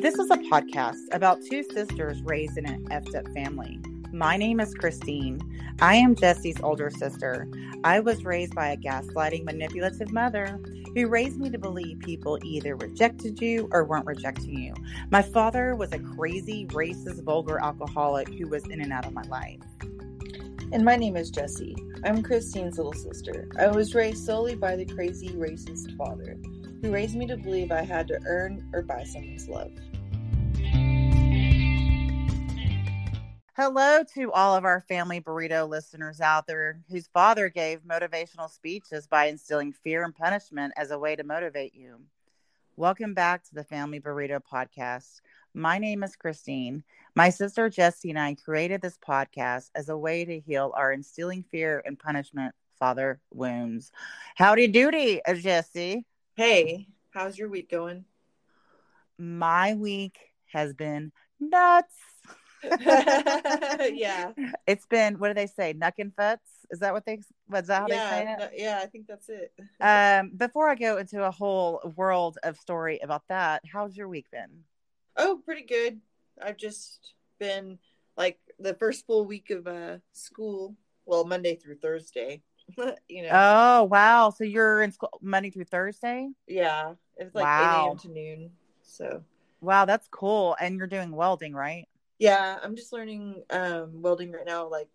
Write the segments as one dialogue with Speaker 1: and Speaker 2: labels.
Speaker 1: This is a podcast about two sisters raised in an effed up family. My name is Christine. I am Jessie's older sister. I was raised by a gaslighting, manipulative mother who raised me to believe people either rejected you or weren't rejecting you. My father was a crazy, racist, vulgar alcoholic who was in and out of my life.
Speaker 2: And my name is Jessie. I'm Christine's little sister. I was raised solely by the crazy, racist father who raised me to believe I had to earn or buy someone's love.
Speaker 1: Hello to all of our family burrito listeners out there whose father gave motivational speeches by instilling fear and punishment as a way to motivate you. Welcome back to the Family Burrito Podcast. My name is Christine. My sister Jessie and I created this podcast as a way to heal our instilling fear and punishment father wounds. Howdy doody, uh, Jessie.
Speaker 2: Hey, how's your week going?
Speaker 1: My week has been nuts.
Speaker 2: yeah.
Speaker 1: It's been what do they say? Nuck and futs? Is that what they was that how
Speaker 2: yeah,
Speaker 1: they say it?
Speaker 2: no- yeah, I think that's it.
Speaker 1: Um, before I go into a whole world of story about that, how's your week been?
Speaker 2: oh, pretty good. I've just been like the first full week of uh school, well, Monday through Thursday. you know.
Speaker 1: Oh wow! So you're in school Monday through Thursday?
Speaker 2: yeah. It's like 8 a.m. to noon. So
Speaker 1: Wow, that's cool. And you're doing welding, right?
Speaker 2: Yeah, I'm just learning um, welding right now. Like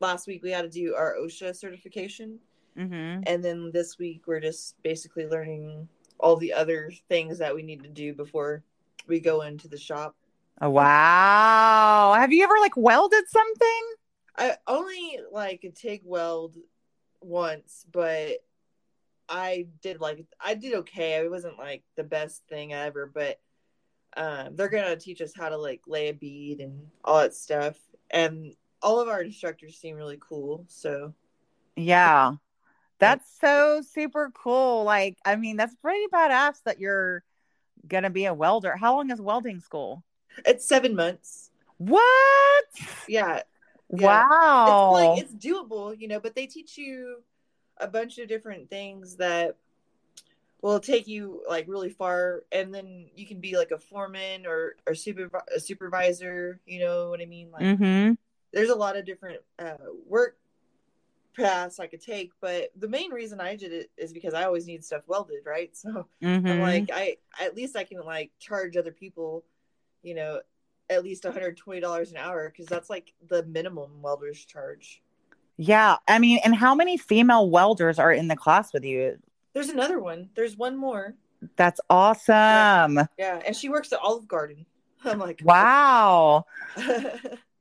Speaker 2: last week, we had to do our OSHA certification,
Speaker 1: Mm-hmm.
Speaker 2: and then this week we're just basically learning all the other things that we need to do before we go into the shop.
Speaker 1: Oh, wow. Have you ever like welded something?
Speaker 2: I only like a TIG weld once, but I did like I did okay. It wasn't like the best thing ever, but um, they're gonna teach us how to like lay a bead and all that stuff. And all of our instructors seem really cool. So
Speaker 1: Yeah. That's so super cool. Like, I mean, that's pretty badass that you're gonna be a welder. How long is welding school?
Speaker 2: it's seven months.
Speaker 1: What?
Speaker 2: Yeah,
Speaker 1: Wow.
Speaker 2: it's like it's doable, you know. But they teach you a bunch of different things that will take you like really far, and then you can be like a foreman or or supervi- a supervisor. You know what I mean? Like,
Speaker 1: mm-hmm.
Speaker 2: there's a lot of different uh, work paths I could take, but the main reason I did it is because I always need stuff welded, right? So
Speaker 1: Mm-hmm.
Speaker 2: I'm like, I at least I can like charge other people, you know, at least $120 an hour because that's like the minimum welders charge.
Speaker 1: yeah. I mean, and how many female welders are in the class with you?
Speaker 2: There's another one. There's one more.
Speaker 1: That's awesome.
Speaker 2: Yeah, and she works at Olive Garden. I'm like,
Speaker 1: Wow.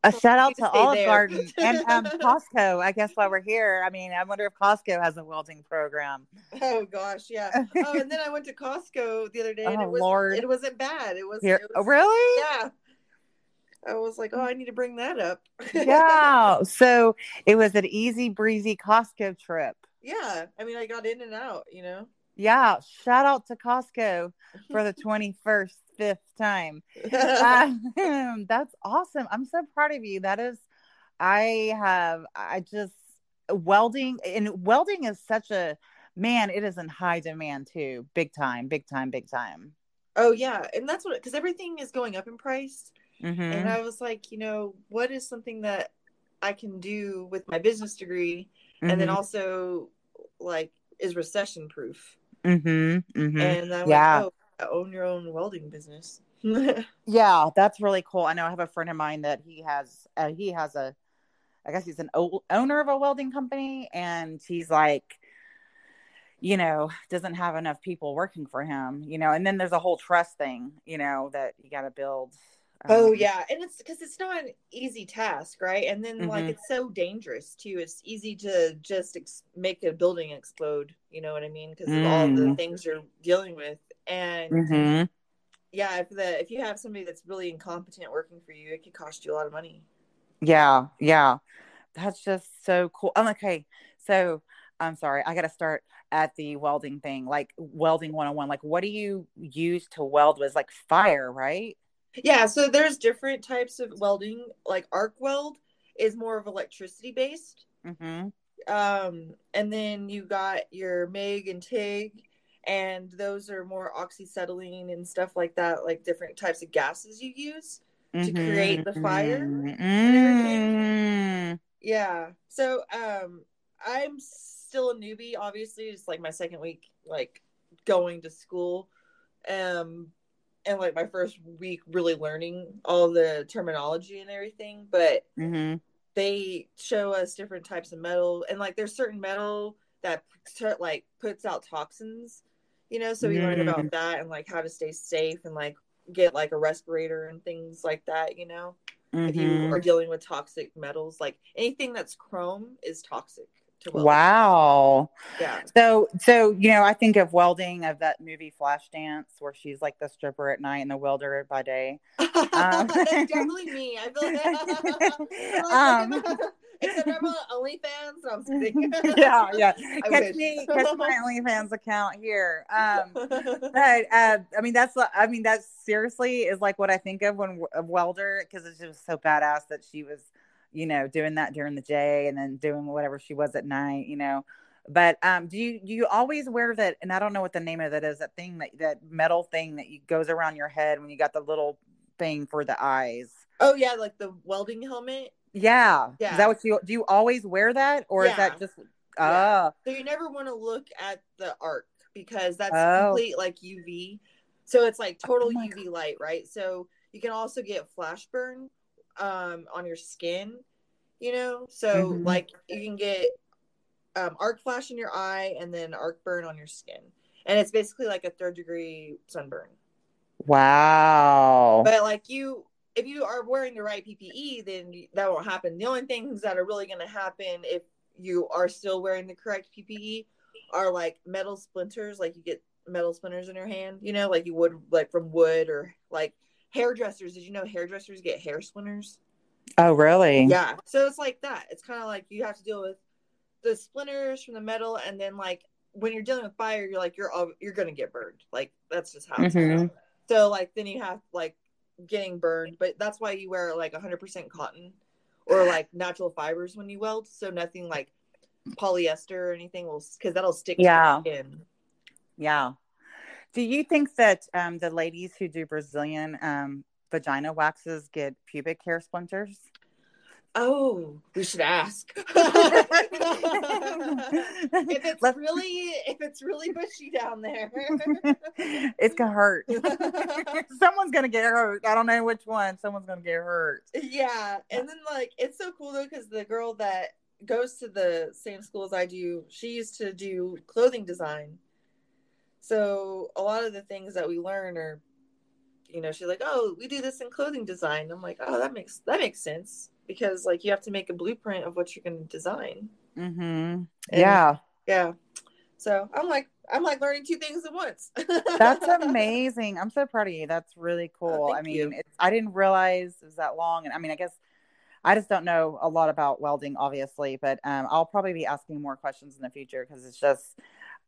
Speaker 1: A shout out
Speaker 2: to
Speaker 1: to Olive
Speaker 2: there.
Speaker 1: Garden and um, Costco. I guess while we're here, I mean, I wonder if Costco has a welding program.
Speaker 2: oh gosh, yeah. Oh, and then I went to Costco the other day, and
Speaker 1: Oh,
Speaker 2: it was
Speaker 1: Lord.
Speaker 2: it wasn't bad. It was,
Speaker 1: Here,
Speaker 2: it was
Speaker 1: really?
Speaker 2: yeah. I was like, oh, I need to bring that up.
Speaker 1: Yeah. So it was an easy breezy Costco trip.
Speaker 2: Yeah. I mean, I got in and out, you know.
Speaker 1: Yeah. Shout out to Costco for the 21st, fifth time. Uh, that's awesome. I'm so proud of you. That is, I have, I just, welding, and welding is such a, man, it is in high demand too. Big time, big time, big time.
Speaker 2: oh yeah, and that's what because everything is going up in price.
Speaker 1: Mm-hmm.
Speaker 2: and I was like, you know, what is something that I can do with my business degree, and then also like is recession proof.
Speaker 1: mm-hmm. Mm-hmm.
Speaker 2: And I
Speaker 1: Yeah.
Speaker 2: went, oh, own your own welding business.
Speaker 1: Yeah, that's really cool. I know I have a friend of mine that he has uh, he has a I guess he's an o- owner of a welding company and he's like you know, doesn't have enough people working for him, you know, and then there's a whole trust thing, you know, that you got to build.
Speaker 2: Oh
Speaker 1: Um,
Speaker 2: yeah, and it's because it's not an easy task, right? And then like
Speaker 1: Mhm.
Speaker 2: it's so dangerous too. It's easy to just ex- make a building explode. You know what I mean? Because of all the
Speaker 1: Mm.
Speaker 2: things you're dealing with, and
Speaker 1: mhm.
Speaker 2: yeah, if the if you have somebody that's really incompetent working for you, it could cost you a lot of money.
Speaker 1: Yeah, yeah. That's just so cool. Um, okay, so I'm sorry, I got to start at the welding thing, like welding 101. Like, what do you use to weld was Like fire, right?
Speaker 2: Yeah, so there's different types of welding. Like arc weld is more of electricity based.
Speaker 1: Mm-hmm.
Speaker 2: Um, and then you got your MIG and TIG, and those are more oxyacetylene and stuff like that, like different types of gases you use to create the fire.
Speaker 1: Mm.
Speaker 2: Yeah. So um I'm still a newbie, obviously. It's like my second week like going to school. Um and like my first week really learning all the terminology and everything. But
Speaker 1: hmm
Speaker 2: they show us different types of metal and like there's certain metal that like puts out toxins, you know, so we learn
Speaker 1: Mm.
Speaker 2: about that and like how to stay safe and like get like a respirator and things like that, you know if you are dealing with toxic metals like anything that's chrome is toxic to welding.
Speaker 1: Wow.
Speaker 2: yeah
Speaker 1: So, so you know, I think of welding of that movie Flashdance, where she's like the stripper at night and the welder by day. Um,
Speaker 2: It's definitely me i feel like, I feel like
Speaker 1: Um,
Speaker 2: except i'm on onlyfans no, i'm just kidding
Speaker 1: yeah, yeah.
Speaker 2: I
Speaker 1: Catch
Speaker 2: wish.
Speaker 1: me, catch my OnlyFans account here. Um, but uh, I mean, that's I mean, that seriously is like what I think of when of welder because it's just so badass that she was, you know, doing that during the day and then doing whatever she was at night, you know. But um, do you do you always wear that? And I don't know what the name of that is. That thing that that metal thing that you, goes around your head when you got the little thing for the eyes.
Speaker 2: oh yeah like the welding helmet
Speaker 1: Yeah.
Speaker 2: Yeah.
Speaker 1: Is that what you do? You always wear that, or is that
Speaker 2: Yeah.
Speaker 1: just?
Speaker 2: Yeah.
Speaker 1: Oh.
Speaker 2: so you never want to look at the arc because that's
Speaker 1: Oh.
Speaker 2: complete like uv so it's like total
Speaker 1: Oh
Speaker 2: uv light right so you can also get flash burn um on your skin you know so
Speaker 1: Mhm.
Speaker 2: like you can get um arc flash in your eye and then arc burn on your skin and it's basically like a third degree sunburn
Speaker 1: Wow.
Speaker 2: but like you if you are wearing the right ppe then that won't happen the only things that are really going to happen if you are still wearing the correct ppe are like metal splinters like you get metal splinters in your hand you know like you would like from wood or like hairdressers did you know hairdressers get hair splinters
Speaker 1: oh, really?
Speaker 2: yeah so it's like that it's kind of like you have to deal with the splinters from the metal and then like when you're dealing with fire you're like you're all you're gonna get burned like that's just how
Speaker 1: Mhm.
Speaker 2: so like then you have like getting burned but that's why you wear like 100% cotton or like natural fibers when you weld so nothing like polyester or anything will because that'll stick
Speaker 1: Yeah.
Speaker 2: to your skin
Speaker 1: Yeah. Do you think that um, the ladies who do Brazilian um, vagina waxes get pubic hair splinters?
Speaker 2: oh we should ask if it's
Speaker 1: Let's-
Speaker 2: really if it's really bushy down there
Speaker 1: it's gonna hurt. Someone's gonna get hurt. I don't know which one. Someone's gonna get hurt.
Speaker 2: yeah and then like it's so cool though because the girl that goes to the same school as i do she used to do clothing design so a lot of the things that we learn are you know she's like oh we do this in clothing design i'm like oh that makes that makes sense because like you have to make a blueprint of what you're going to design
Speaker 1: Mm-hmm.
Speaker 2: And-
Speaker 1: Yeah,
Speaker 2: yeah so i'm like i'm like learning two things at once
Speaker 1: that's amazing. I'm so proud of you. That's really cool.
Speaker 2: thank
Speaker 1: I mean, it's I didn't realize it was that long, and I mean, I guess I just don't know a lot about welding, obviously, but um, I'll probably be asking more questions in the future because it's just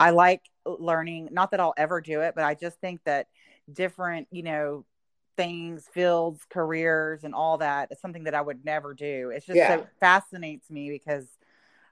Speaker 1: I like learning. Not that I'll ever do it, but I just think that different, you know, things, fields, careers, and all that is something that I would never do. It's just
Speaker 2: Yeah.
Speaker 1: so fascinates me because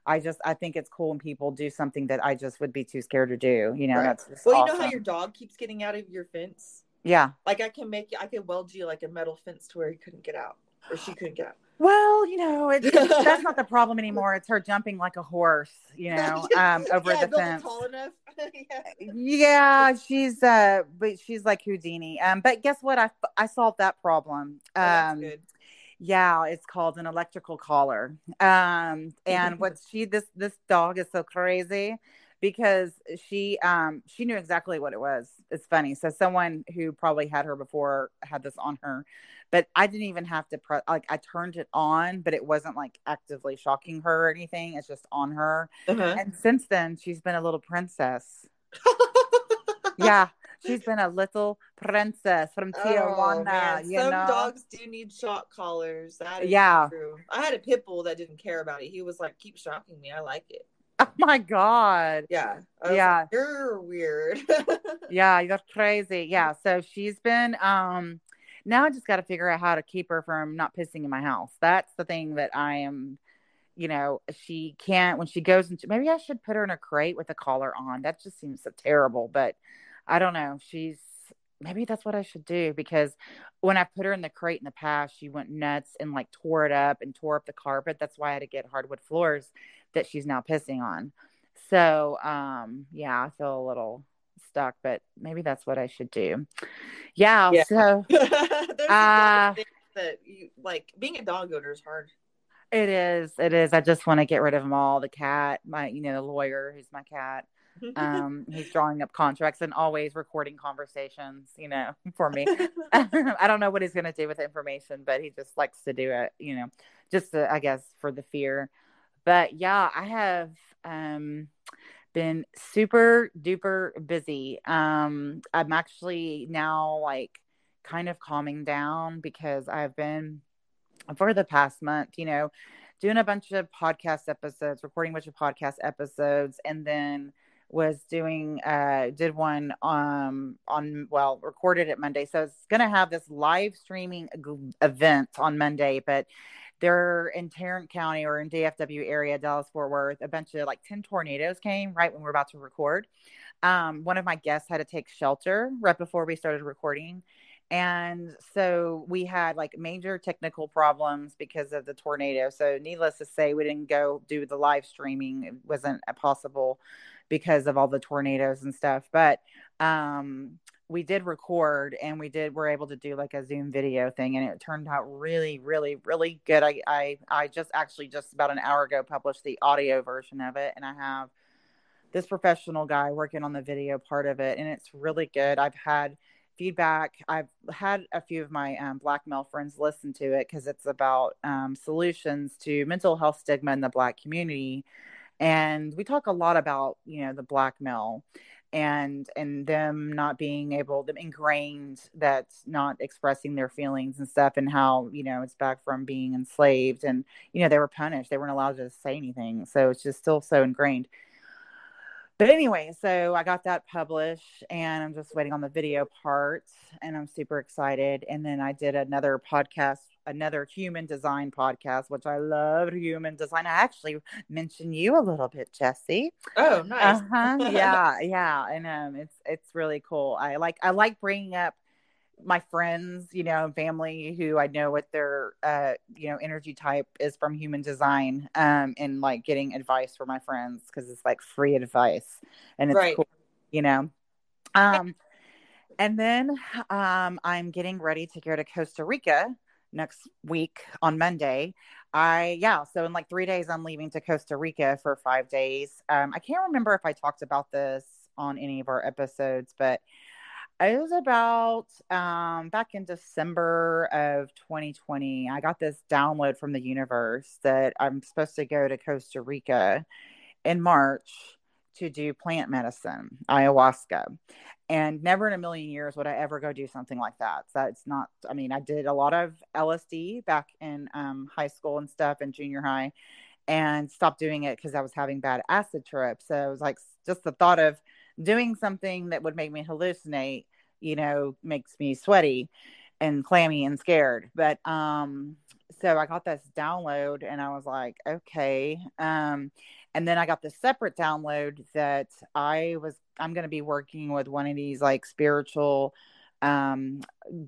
Speaker 1: I just I think it's cool when people do something that I just would be too scared to do. You know,
Speaker 2: Right.
Speaker 1: that's
Speaker 2: well you know how your dog keeps getting out of your fence
Speaker 1: yeah.
Speaker 2: like i can make i can weld you like a metal fence to where he couldn't get out or she couldn't get out
Speaker 1: Well, you know, it's, that's not the problem anymore. It's her jumping like a horse, you know, um, over
Speaker 2: yeah,
Speaker 1: the fence.
Speaker 2: tall enough yeah.
Speaker 1: Yeah, she's uh, but she's like Houdini. Um, but guess what? I I solved that problem.
Speaker 2: Oh, that's
Speaker 1: Um,
Speaker 2: good.
Speaker 1: yeah, it's called an electrical collar. Um, and what she this this dog is so crazy because she um she knew exactly what it was. It's funny. So someone who probably had her before had this on her, but I didn't even have to press like I turned it on, but it wasn't like actively shocking her or anything. It's just on her.
Speaker 2: Uh-huh.
Speaker 1: And since then, she's been a little princess. Yeah, she's been a little princess from Tijuana.
Speaker 2: Oh,
Speaker 1: you
Speaker 2: Some
Speaker 1: know.
Speaker 2: dogs do need shock collars. That is
Speaker 1: Yeah.
Speaker 2: true. I had a pit bull that didn't care about it. He was like, "Keep shocking me. I like it."
Speaker 1: Oh my god.
Speaker 2: Yeah.
Speaker 1: Yeah.
Speaker 2: like, You're weird.
Speaker 1: Yeah, you're crazy. Yeah. So she's been um now I just gotta figure out how to keep her from not pissing in my house. That's the thing that I am, you know, she can't when she goes into maybe I should put her in a crate with a collar on. That just seems so terrible, but I don't know. She's maybe that's what I should do because when I put her in the crate in the past, she went nuts and like tore it up and tore up the carpet. That's why I had to get hardwood floors that she's now pissing on. So, um, yeah, I feel a little stuck, but maybe that's what I should do. Yeah. yeah. So,
Speaker 2: uh, that you like being a dog owner is hard.
Speaker 1: It is. It is. I just want to get rid of them all. The cat, my, you know, the lawyer who's my cat. Um, he's drawing up contracts and always recording conversations, you know, for me. I don't know what he's going to do with the information, but he just likes to do it, you know, just to, I guess for the fear. But yeah, I have um, been super duper busy. Um, I'm actually now like kind of calming down because I've been for the past month, you know, doing a bunch of podcast episodes, recording a bunch of podcast episodes, and then was doing uh did one um on well recorded it monday so it's gonna have this live streaming event on monday but they're in tarrant county or in dfw area dallas fort worth a bunch of like 10 tornadoes came right when we are about to record um one of my guests had to take shelter right before we started recording and so we had like major technical problems because of the tornado. So, needless to say, we didn't go do the live streaming. It wasn't possible because of all the tornadoes and stuff. But um, we did record and we did we're able to do like a Zoom video thing, and it turned out really, really, really good. I I I just actually just about an hour ago published the audio version of it, and I have this professional guy working on the video part of it, and it's really good. I've had feedback. I've had a few of my um, black male friends listen to it because it's about um, solutions to mental health stigma in the black community, and we talk a lot about you know the black male and and them not being able them ingrained that's not expressing their feelings and stuff and how you know it's back from being enslaved and you know they were punished. They weren't allowed to say anything. So it's just still so ingrained but anyway, so I got that published and I'm just waiting on the video part and I'm super excited. And then I did another podcast, another human design podcast, which I love human design. I actually mentioned you a little bit, Jessie.
Speaker 2: Oh, nice.
Speaker 1: Uh-huh. yeah, yeah. And um it's it's really cool. I like I like bringing up my friends, you know, family who I know what their uh, you know, energy type is from human design, um, and like getting advice for my friends because it's like free advice and it's right. cool, you know. Um and then um I'm getting ready to go to Costa Rica next week on Monday. I yeah, so in like three days I'm leaving to Costa Rica for five days. Um I can't remember if I talked about this on any of our episodes, but it was about um, back in December of 2020. I got this download from the universe that I'm supposed to go to Costa Rica in March to do plant medicine, ayahuasca. And never in a million years would I ever go do something like that. That's not, I mean, I did a lot of LSD back in um, high school and stuff and junior high and stopped doing it because I was having bad acid trips. So it was like just the thought of, doing something that would make me hallucinate, you know, makes me sweaty and clammy and scared. But um so I got this download and I was like, okay. Um and then I got the separate download that I was I'm going to be working with one of these like spiritual um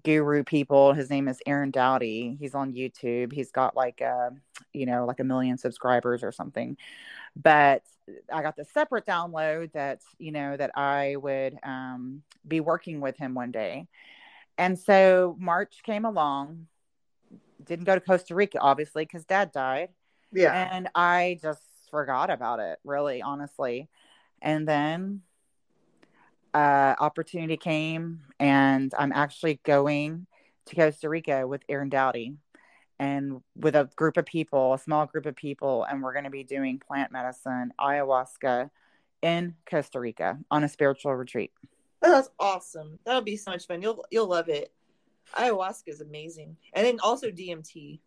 Speaker 1: guru people his name is aaron doughty he's on youtube he's got like a you know like a million subscribers or something but I got the separate download that you know that I would um, be working with him one day, and so March came along. Didn't go to Costa Rica, obviously, because Dad died.
Speaker 2: Yeah,
Speaker 1: and I just forgot about it, really, honestly. And then uh, opportunity came, and I'm actually going to Costa Rica with Aaron Doughty and with a group of people, a small group of people, and we're going to be doing plant medicine, ayahuasca in Costa Rica on a spiritual retreat.
Speaker 2: Oh, that's awesome. That'll be so much fun. You'll you'll love it. Ayahuasca is amazing. And then also DMT.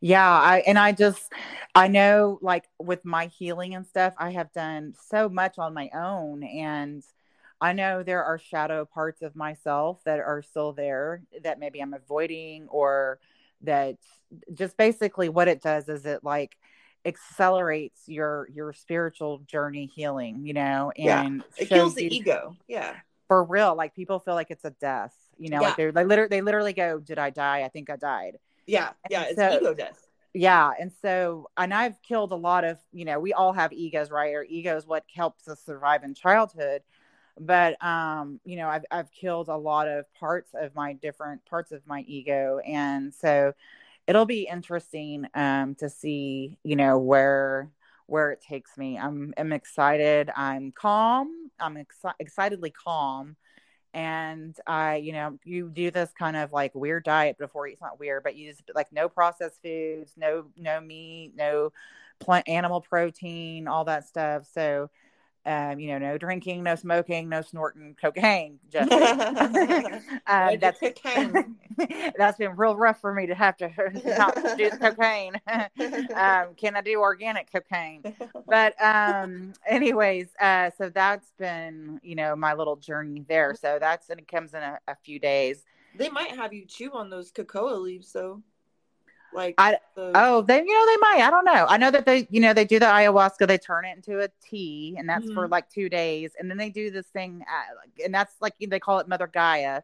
Speaker 1: Yeah, I and I just I know like with my healing and stuff, I have done so much on my own and I know there are shadow parts of myself that are still there that maybe I'm avoiding or that just basically what it does is it like accelerates your your spiritual journey healing you know and
Speaker 2: yeah. it kills the ego. Yeah.
Speaker 1: For real like people feel like it's a death you know yeah. like they literally they literally go did i die? I think i died.
Speaker 2: Yeah. Yeah. And it's so, ego death.
Speaker 1: Yeah. And so and i've killed a lot of you know we all have egos right? Or ego is what helps us survive in childhood but um you know i've i've killed a lot of parts of my different parts of my ego and so it'll be interesting um, to see, you know, where where it takes me. I'm I'm excited. I'm calm. I'm exci- excitedly calm. And I, you know, you do this kind of like weird diet before it's not weird, but you just like no processed foods, no no meat, no plant animal protein, all that stuff. So um, you know, no drinking, no smoking, no snorting cocaine. Just um, that's cocaine. that's been real rough for me to have to not do cocaine. um, can I do organic cocaine? But um, anyways, uh, so that's been you know my little journey there. So that's and it comes in a, a few days.
Speaker 2: They might have you chew on those cocoa leaves, though. Like
Speaker 1: I the... oh they you know they might I don't know. I know that they you know they do the ayahuasca they turn it into a tea and that's mm-hmm. for like two days and then they do this thing uh, and that's like they call it Mother Gaia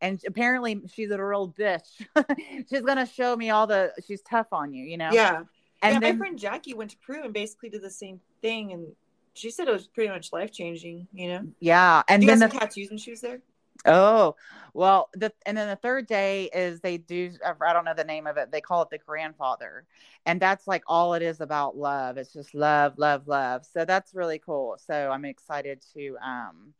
Speaker 1: and apparently she's a real bitch. She's gonna show me all the she's tough on you you know?
Speaker 2: Yeah. And yeah, then, my friend Jackie went to Peru and basically did the same thing and she said it was pretty much life changing you know?
Speaker 1: Yeah and
Speaker 2: you
Speaker 1: then
Speaker 2: the tattoos when she was there
Speaker 1: Oh, well, the and then the third day is they do I don't know the name of it. They call it the grandfather. And that's like all it is about love. It's just love, love, love. So that's really cool. So I'm excited to um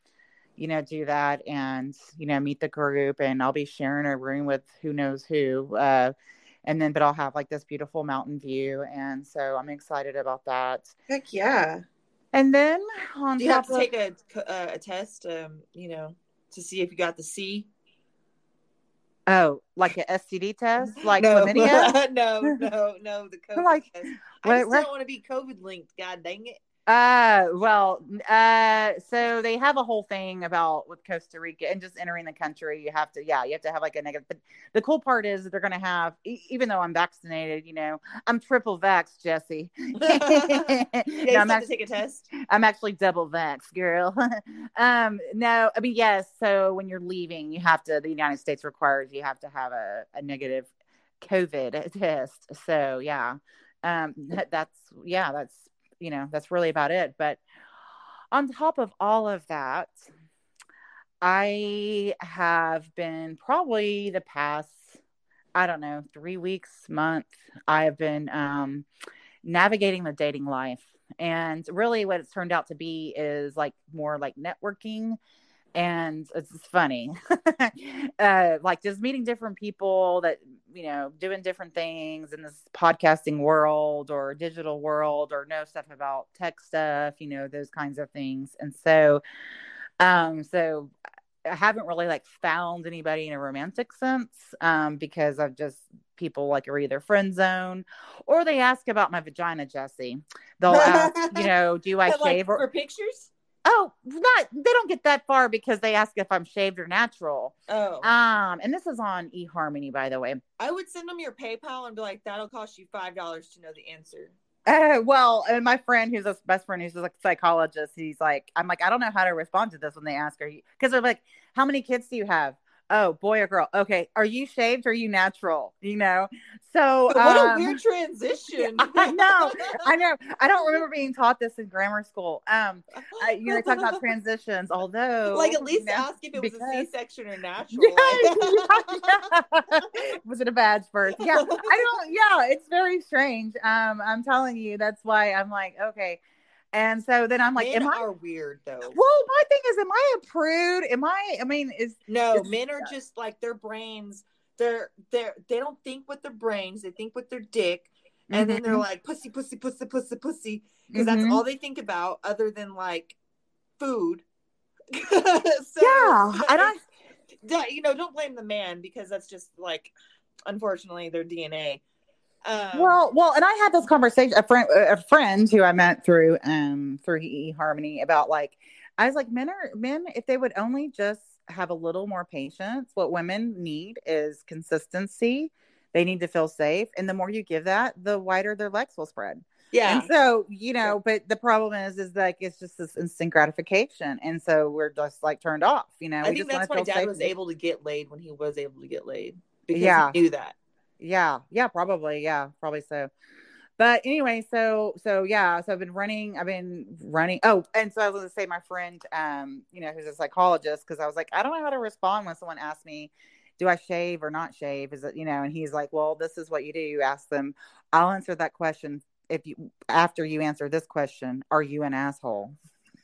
Speaker 1: you know do that and you know meet the group and I'll be sharing a room with who knows who uh and then but I'll have like this beautiful mountain view and so I'm excited about that.
Speaker 2: Heck yeah.
Speaker 1: And then on
Speaker 2: do you have to of, take a, a, a test um you know to see if you got the C?
Speaker 1: Oh, like an STD test, like
Speaker 2: no, chlamydia? no, no, no. The COVID like, test. I just don't want to be COVID linked. God dang it.
Speaker 1: Uh, well, uh, so they have a whole thing about with Costa Rica and just entering the country. You have to, yeah, you have to have like a negative. But the cool part is they're going to have, even though I'm vaccinated, you know, I'm triple vax, Jessie.
Speaker 2: yeah, no, I'm actually, to take a test.
Speaker 1: I'm actually double vax, girl. um, no, I mean, yes. So when you're leaving, you have to. The United States requires you have to have a, a negative COVID test. So yeah, um, that's yeah, that's you know, that's really about it. But on top of all of that, I have been probably the past, I don't know, three weeks, month, I have been um, navigating the dating life. And really, what it's turned out to be is like more like networking and it's funny uh, like just meeting different people that you know doing different things in this podcasting world or digital world or know stuff about tech stuff you know those kinds of things. And so um so i haven't really like found anybody in a romantic sense um because i've just people like are either friend zone or they ask about my vagina jessie. They'll ask you know do i shave
Speaker 2: like, or pictures
Speaker 1: Oh, not they don't get that far because they ask if I'm shaved or natural.
Speaker 2: Oh.
Speaker 1: Um, and this is on eHarmony, by the way.
Speaker 2: I would send them your PayPal and be like, that'll cost you five dollars to know the answer.
Speaker 1: Uh, well, and my friend who's a best friend who's a psychologist, he's like, I'm like, I don't know how to respond to this when they ask her because they're like, How many kids do you have? Oh boy or girl. Okay. Are you shaved? Or are you natural? You know? So
Speaker 2: what um, a weird transition.
Speaker 1: I know. I know. I don't remember being taught this in grammar school. Um I, you know they talk about transitions although
Speaker 2: like at least you know, ask if it was because... a c-section or natural yeah,
Speaker 1: yeah. was it a bad birth? Yeah. I don't yeah it's very strange. Um i'm telling you that's why i'm like okay and so then I'm like,
Speaker 2: men
Speaker 1: am I
Speaker 2: are weird though? Well,
Speaker 1: my thing is, am I a prude? Am I? I mean, is
Speaker 2: no
Speaker 1: is,
Speaker 2: men are just like their brains. They're they're they don't think with their brains. They think with their dick, and mm-hmm. then they're mm-hmm. like pussy, pussy, pussy, pussy, pussy, because mm-hmm. that's all they think about, other than like food.
Speaker 1: so, yeah, I
Speaker 2: don't. You know, don't blame the man because that's just like, unfortunately, their DNA.
Speaker 1: Um, well, well, and I had this conversation a friend a friend who I met through um through eHarmony about like I was like men are men if they would only just have a little more patience. What women need is consistency. They need to feel safe, and the more you give that, the wider their legs will spread.
Speaker 2: Yeah.
Speaker 1: And so, you know, but the problem is, is like it's just this instant gratification, and so we're just like turned off. You know,
Speaker 2: I
Speaker 1: we
Speaker 2: think
Speaker 1: just
Speaker 2: that's why dad was able to get laid when he was able to get laid because
Speaker 1: Yeah.
Speaker 2: he knew that.
Speaker 1: Yeah, yeah, probably, yeah, probably so. But anyway, so so yeah, so I've been running. I've been running. Oh, and so I was going to say, my friend, um, you know, who's a psychologist, because I was like, I don't know how to respond when someone asks me, "Do I shave or not shave?" Is it, you know? And he's like, Well, this is what you do. You ask them. I'll answer that question if you after you answer this question. Are you an asshole?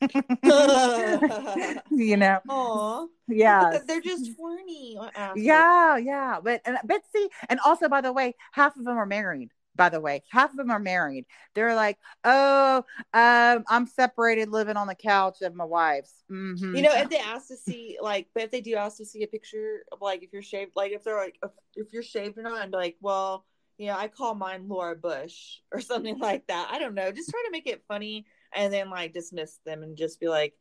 Speaker 1: you know?
Speaker 2: Aw.
Speaker 1: Yeah.
Speaker 2: They're just horny.
Speaker 1: Yeah, yeah, but and but see, and also by the way, half of them are married. By the way, half of them are married. They're like, oh, um, I'm separated, living on the couch of my wife's. Mhm.
Speaker 2: You know, if they ask to see, like, but if they do ask to see a picture of, like, if you're shaved, like, if they're like, if, if you're shaved or not, and be like, well, you know, I call mine Laura Bush or something like that. I don't know. Just try to make it funny and then, like, dismiss them and just be like,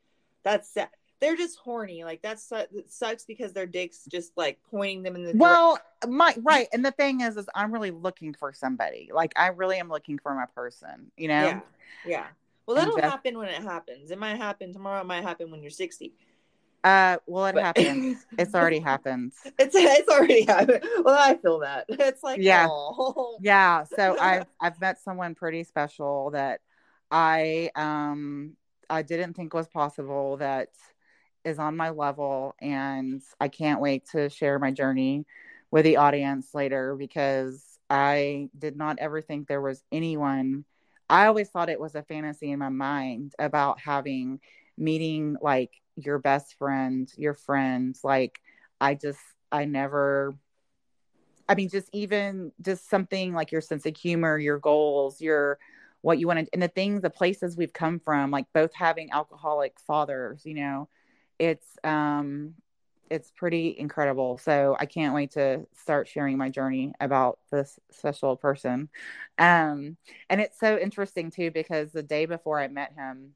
Speaker 2: that's sad. They're just horny. Like, that's it sucks because their dick's just, like, pointing them in the
Speaker 1: well, my right, and the thing is, is I'm really looking for somebody. Like I really am looking for my person. You know.
Speaker 2: Yeah. Yeah. Well, that'll
Speaker 1: just-
Speaker 2: happen when it happens. It might happen tomorrow. It might happen when you're 60.
Speaker 1: Uh, well, it
Speaker 2: But-
Speaker 1: happened. It's already happened.
Speaker 2: It's it's already happened. Well, I feel that. It's like,
Speaker 1: Yeah.
Speaker 2: oh.
Speaker 1: yeah so i've i've met someone pretty special that i um i didn't think was possible that is on my level and i can't wait to share my journey with the audience later because i did not ever think there was anyone. I always thought it was a fantasy in my mind about having meeting like your best friend your friends like i just i never I mean, just even just something like your sense of humor, your goals, your what you want to, and the things, the places we've come from, like both having alcoholic fathers, you know, it's um, it's pretty incredible. So I can't wait to start sharing my journey about this special person. Um, and it's so interesting too because the day before I met him,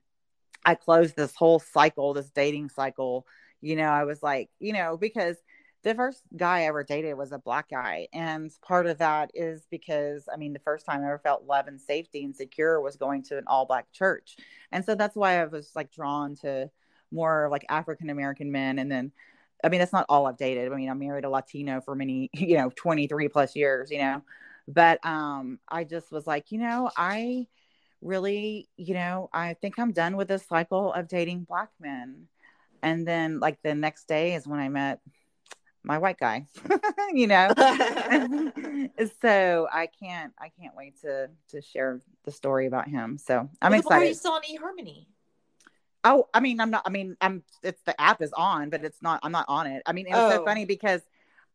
Speaker 1: I closed this whole cycle, this dating cycle. You know, I was like, you know, because the first guy I ever dated was a black guy. And part of that is because, I mean, the first time I ever felt love and safety and secure was going to an all black church. And so that's why I was like drawn to more like African American men. And then, I mean, that's not all I've dated. I mean, I married a Latino for many, you know, 23 plus years, you know, but um, I just was like, you know, I really, you know, I think I'm done with this cycle of dating black men. And then, like, the next day is when I met my white guy, you know. so I can't I can't wait to to share the story about him. So I'm
Speaker 2: Well, Why are you still on eHarmony?
Speaker 1: Oh, I mean, I'm not. I mean, I'm. It's the app is on, but it's not. I'm not on it. I mean, it was so
Speaker 2: Oh.
Speaker 1: funny because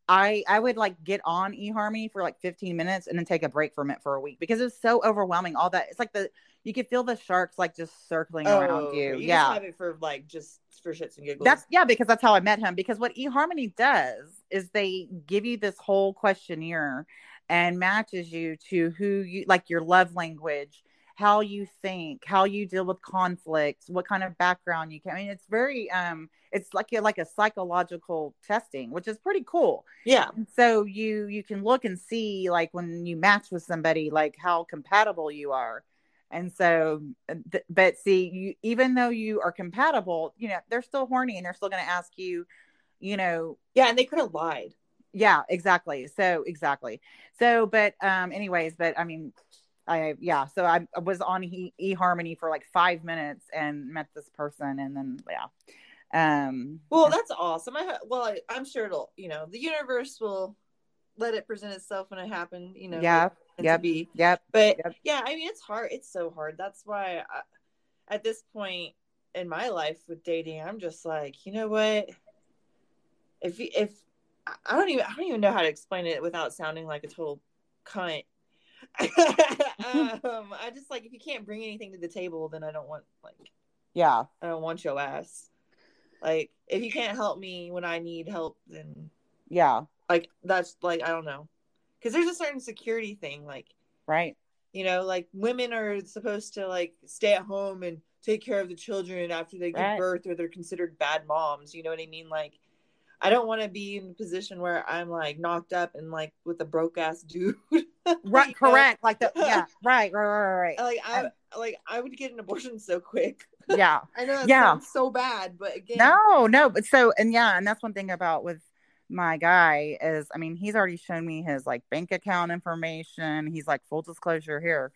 Speaker 1: I I would like get on eHarmony for like 15 minutes and then take a break from it for a week because it's so overwhelming. All that it's like the you could feel the sharks like just circling around you.
Speaker 2: Oh, you
Speaker 1: yeah,
Speaker 2: have it for like just for shits and giggles.
Speaker 1: that's yeah, because that's how I met him. Because what eHarmony does is they give you this whole questionnaire and matches you to who you like your love language, how you think, how you deal with conflicts, what kind of background you can. I mean, it's very um, it's like a, like a psychological testing, which is pretty cool.
Speaker 2: yeah.
Speaker 1: And so you you can look and see like when you match with somebody like how compatible you are and so th- but see you even though you are compatible you know they're still horny and they're still going to ask you you know
Speaker 2: Yeah, and they could have lied.
Speaker 1: yeah exactly so exactly so but um anyways but i mean i yeah so i, I was on e- eharmony for like five minutes and met this person and then yeah um
Speaker 2: Well, that's awesome. I well, I, I'm sure it'll. You know, the universe will let it present itself when it happened. You know.
Speaker 1: yeah yeah
Speaker 2: be.
Speaker 1: yep
Speaker 2: But
Speaker 1: Yep.
Speaker 2: yeah, I mean, it's hard. It's so hard. That's why I, at this point in my life with dating, I'm just like, you know what? If you- if I- I don't even I don't even know how to explain it without sounding like a total cunt. um, I just like if you can't bring anything to the table, then I don't want like
Speaker 1: yeah
Speaker 2: I don't want your ass. Like if you can't help me when I need help, then
Speaker 1: yeah
Speaker 2: like that's like I don't know, because there's a certain security thing. Like
Speaker 1: right
Speaker 2: you know, like women are supposed to like stay at home and take care of the children after they give
Speaker 1: Right.
Speaker 2: birth, or they're considered bad moms. You know what I mean? Like I don't want to be in a position where I'm like knocked up and like with a broke ass dude.
Speaker 1: right, correct. Know? Like the yeah, right, right, right, right.
Speaker 2: Like I like I would get an abortion so quick.
Speaker 1: Yeah,
Speaker 2: I know that
Speaker 1: yeah.
Speaker 2: sounds so bad, but again,
Speaker 1: no, no, but so and yeah, and that's one thing about with my guy is, I mean, he's already shown me his like bank account information. He's like full disclosure here.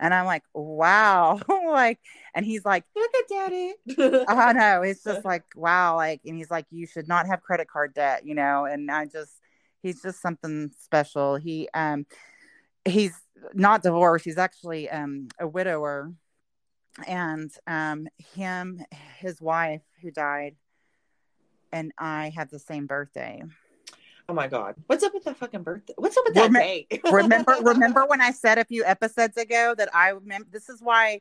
Speaker 1: And I'm like, wow. like, and he's like,
Speaker 2: look at daddy.
Speaker 1: I know. It's just like, wow. Like, and he's like, you should not have credit card debt, you know? And I just, he's just something special. He, um, he's not divorced. He's actually, um, a widower. And, um, him, his wife who died, and I had the same birthday.
Speaker 2: Oh my god. What's up with that fucking birthday? What's up with that day?
Speaker 1: remember remember when I said a few episodes ago that I remember this is why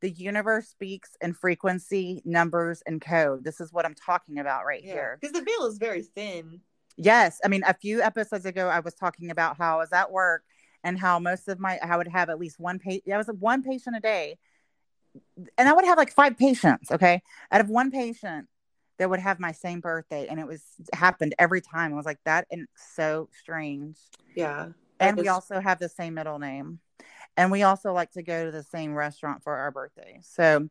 Speaker 1: the universe speaks in frequency, numbers, and code. This is what I'm talking about right yeah, here.
Speaker 2: Because the veil is very thin.
Speaker 1: Yes. I mean, a few episodes ago, I was talking about how I was at work and how most of my, I would have at least one patient, I was one patient a day. And I would have like five patients. Okay. Out of one patient, that would have my same birthday and it was happened every time. I was like that and so strange.
Speaker 2: Yeah.
Speaker 1: And is... we also have the same middle name. And we also like to go to the same restaurant for our birthday. So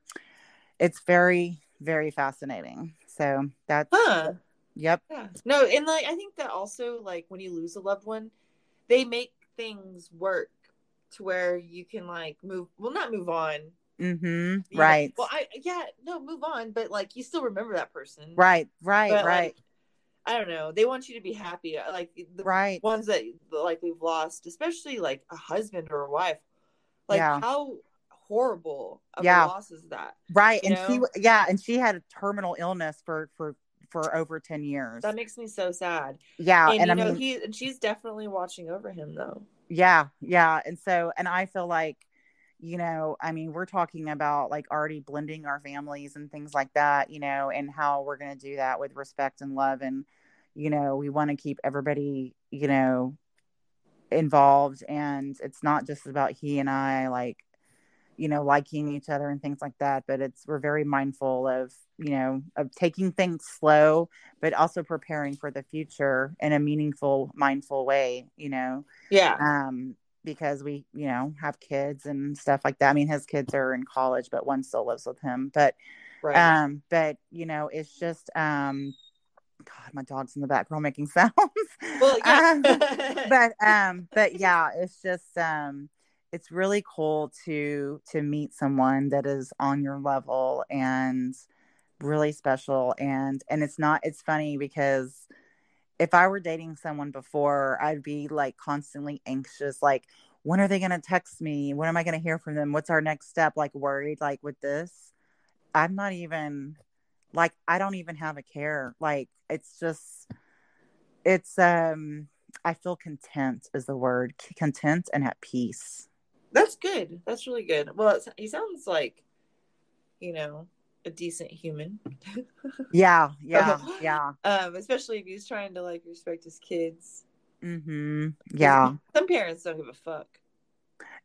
Speaker 1: it's very, very fascinating. So that's
Speaker 2: huh.
Speaker 1: Yep.
Speaker 2: Yeah. No, and like I think that also like when you lose a loved one, they make things work to where you can like move well not move on
Speaker 1: Mm-hmm. Right.
Speaker 2: Well, I yeah, no, move on, but like you still remember that person.
Speaker 1: Right. Right. But, right.
Speaker 2: Like, I don't know. They want you to be happy. Uh, like the
Speaker 1: right.
Speaker 2: ones that like we've lost, especially like a husband or a wife. Like yeah. how horrible of yeah. a loss is that?
Speaker 1: Right. And know? she yeah, and she had a terminal illness for for for over 10 years.
Speaker 2: That makes me so sad.
Speaker 1: Yeah.
Speaker 2: And,
Speaker 1: and
Speaker 2: you
Speaker 1: I
Speaker 2: know,
Speaker 1: mean,
Speaker 2: he and she's definitely watching over him though.
Speaker 1: Yeah. Yeah. And so and I feel like you know, I mean, we're talking about like already blending our families and things like that, you know, and how we're going to do that with respect and love. And, you know, we want to keep everybody, you know, involved. And it's not just about he and I, like, you know, liking each other and things like that, but it's, we're very mindful of, you know, of taking things slow, but also preparing for the future in a meaningful, mindful way, you know?
Speaker 2: Yeah.
Speaker 1: Um, because we, you know, have kids and stuff like that. I mean, his kids are in college, but one still lives with him. But, right. um, but you know, it's just, um, God, my dog's in the background making sounds. Well, yeah. um, but, um, but yeah, it's just, um, it's really cool to to meet someone that is on your level and really special and and it's not it's funny because if I were dating someone before, I'd be like constantly anxious, like, when are they going to text me? When am I going to hear from them? What's our next step? Like, worried, like, with this. I'm not even, like, I don't even have a care. Like, it's just, it's, um, I feel content is the word content and at peace.
Speaker 2: That's good. That's really good. Well, he sounds like, you know, a decent human.
Speaker 1: yeah, yeah, yeah.
Speaker 2: Um, especially if he's trying to like respect his kids.
Speaker 1: Mm-hmm. Yeah.
Speaker 2: Some parents don't give a fuck.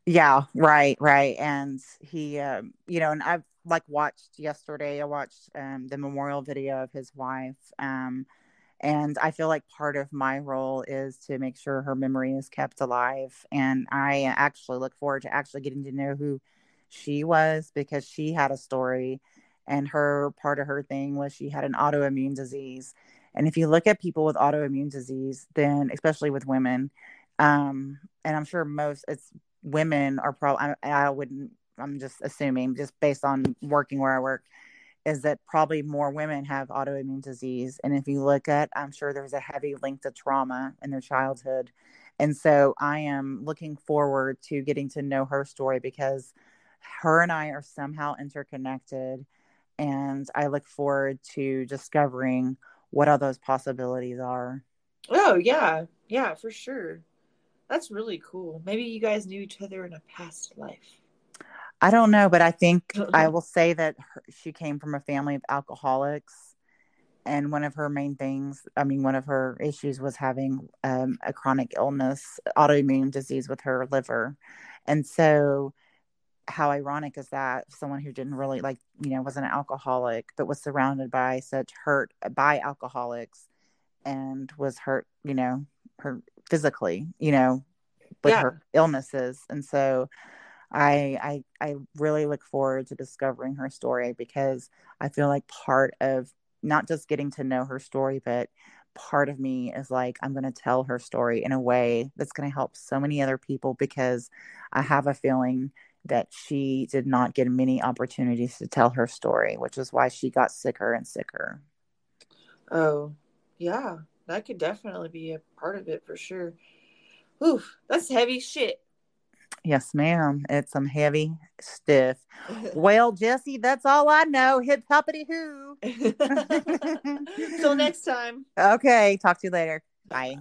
Speaker 1: Yeah, right, right. And he, um, you know, and I've like watched yesterday. I watched um, the memorial video of his wife. Um, and I feel like part of my role is to make sure her memory is kept alive. And I actually look forward to actually getting to know who she was because she had a story and her part of her thing was she had an autoimmune disease. And if you look at people with autoimmune disease then especially with women um and i'm sure most it's women are probably I, I wouldn't i'm just assuming just based on working where i work is that probably more women have autoimmune disease. And if you look at i'm sure there's a heavy link to trauma in their childhood. And so i am looking forward to getting to know her story because her and i are somehow interconnected and I look forward to discovering what all those possibilities are.
Speaker 2: Oh yeah, yeah, for sure. That's really cool. Maybe you guys knew each other in a past life.
Speaker 1: I don't know, but I think I will say that her, she came from a family of alcoholics, and one of her main things, I mean, one of her issues was having um, a chronic illness, autoimmune disease with her liver, and so how ironic is that someone who didn't really like you know was an alcoholic but was surrounded by such hurt by alcoholics and was hurt, you know, her physically, you know, with
Speaker 2: Yeah.
Speaker 1: her illnesses. And so I I I really look forward to discovering her story because I feel like part of not just getting to know her story, but part of me is like I'm going to tell her story in a way that's going to help so many other people because I have a feeling that she did not get many opportunities to tell her story, which is why she got sicker and sicker.
Speaker 2: Oh, yeah. That could definitely be a part of it for sure. Oof, that's heavy shit.
Speaker 1: Yes, ma'am. It's some heavy stiff. Well, Jessie, that's all I know. Hip hoppity hoo.
Speaker 2: Till next time.
Speaker 1: okay, talk to you later. Bye.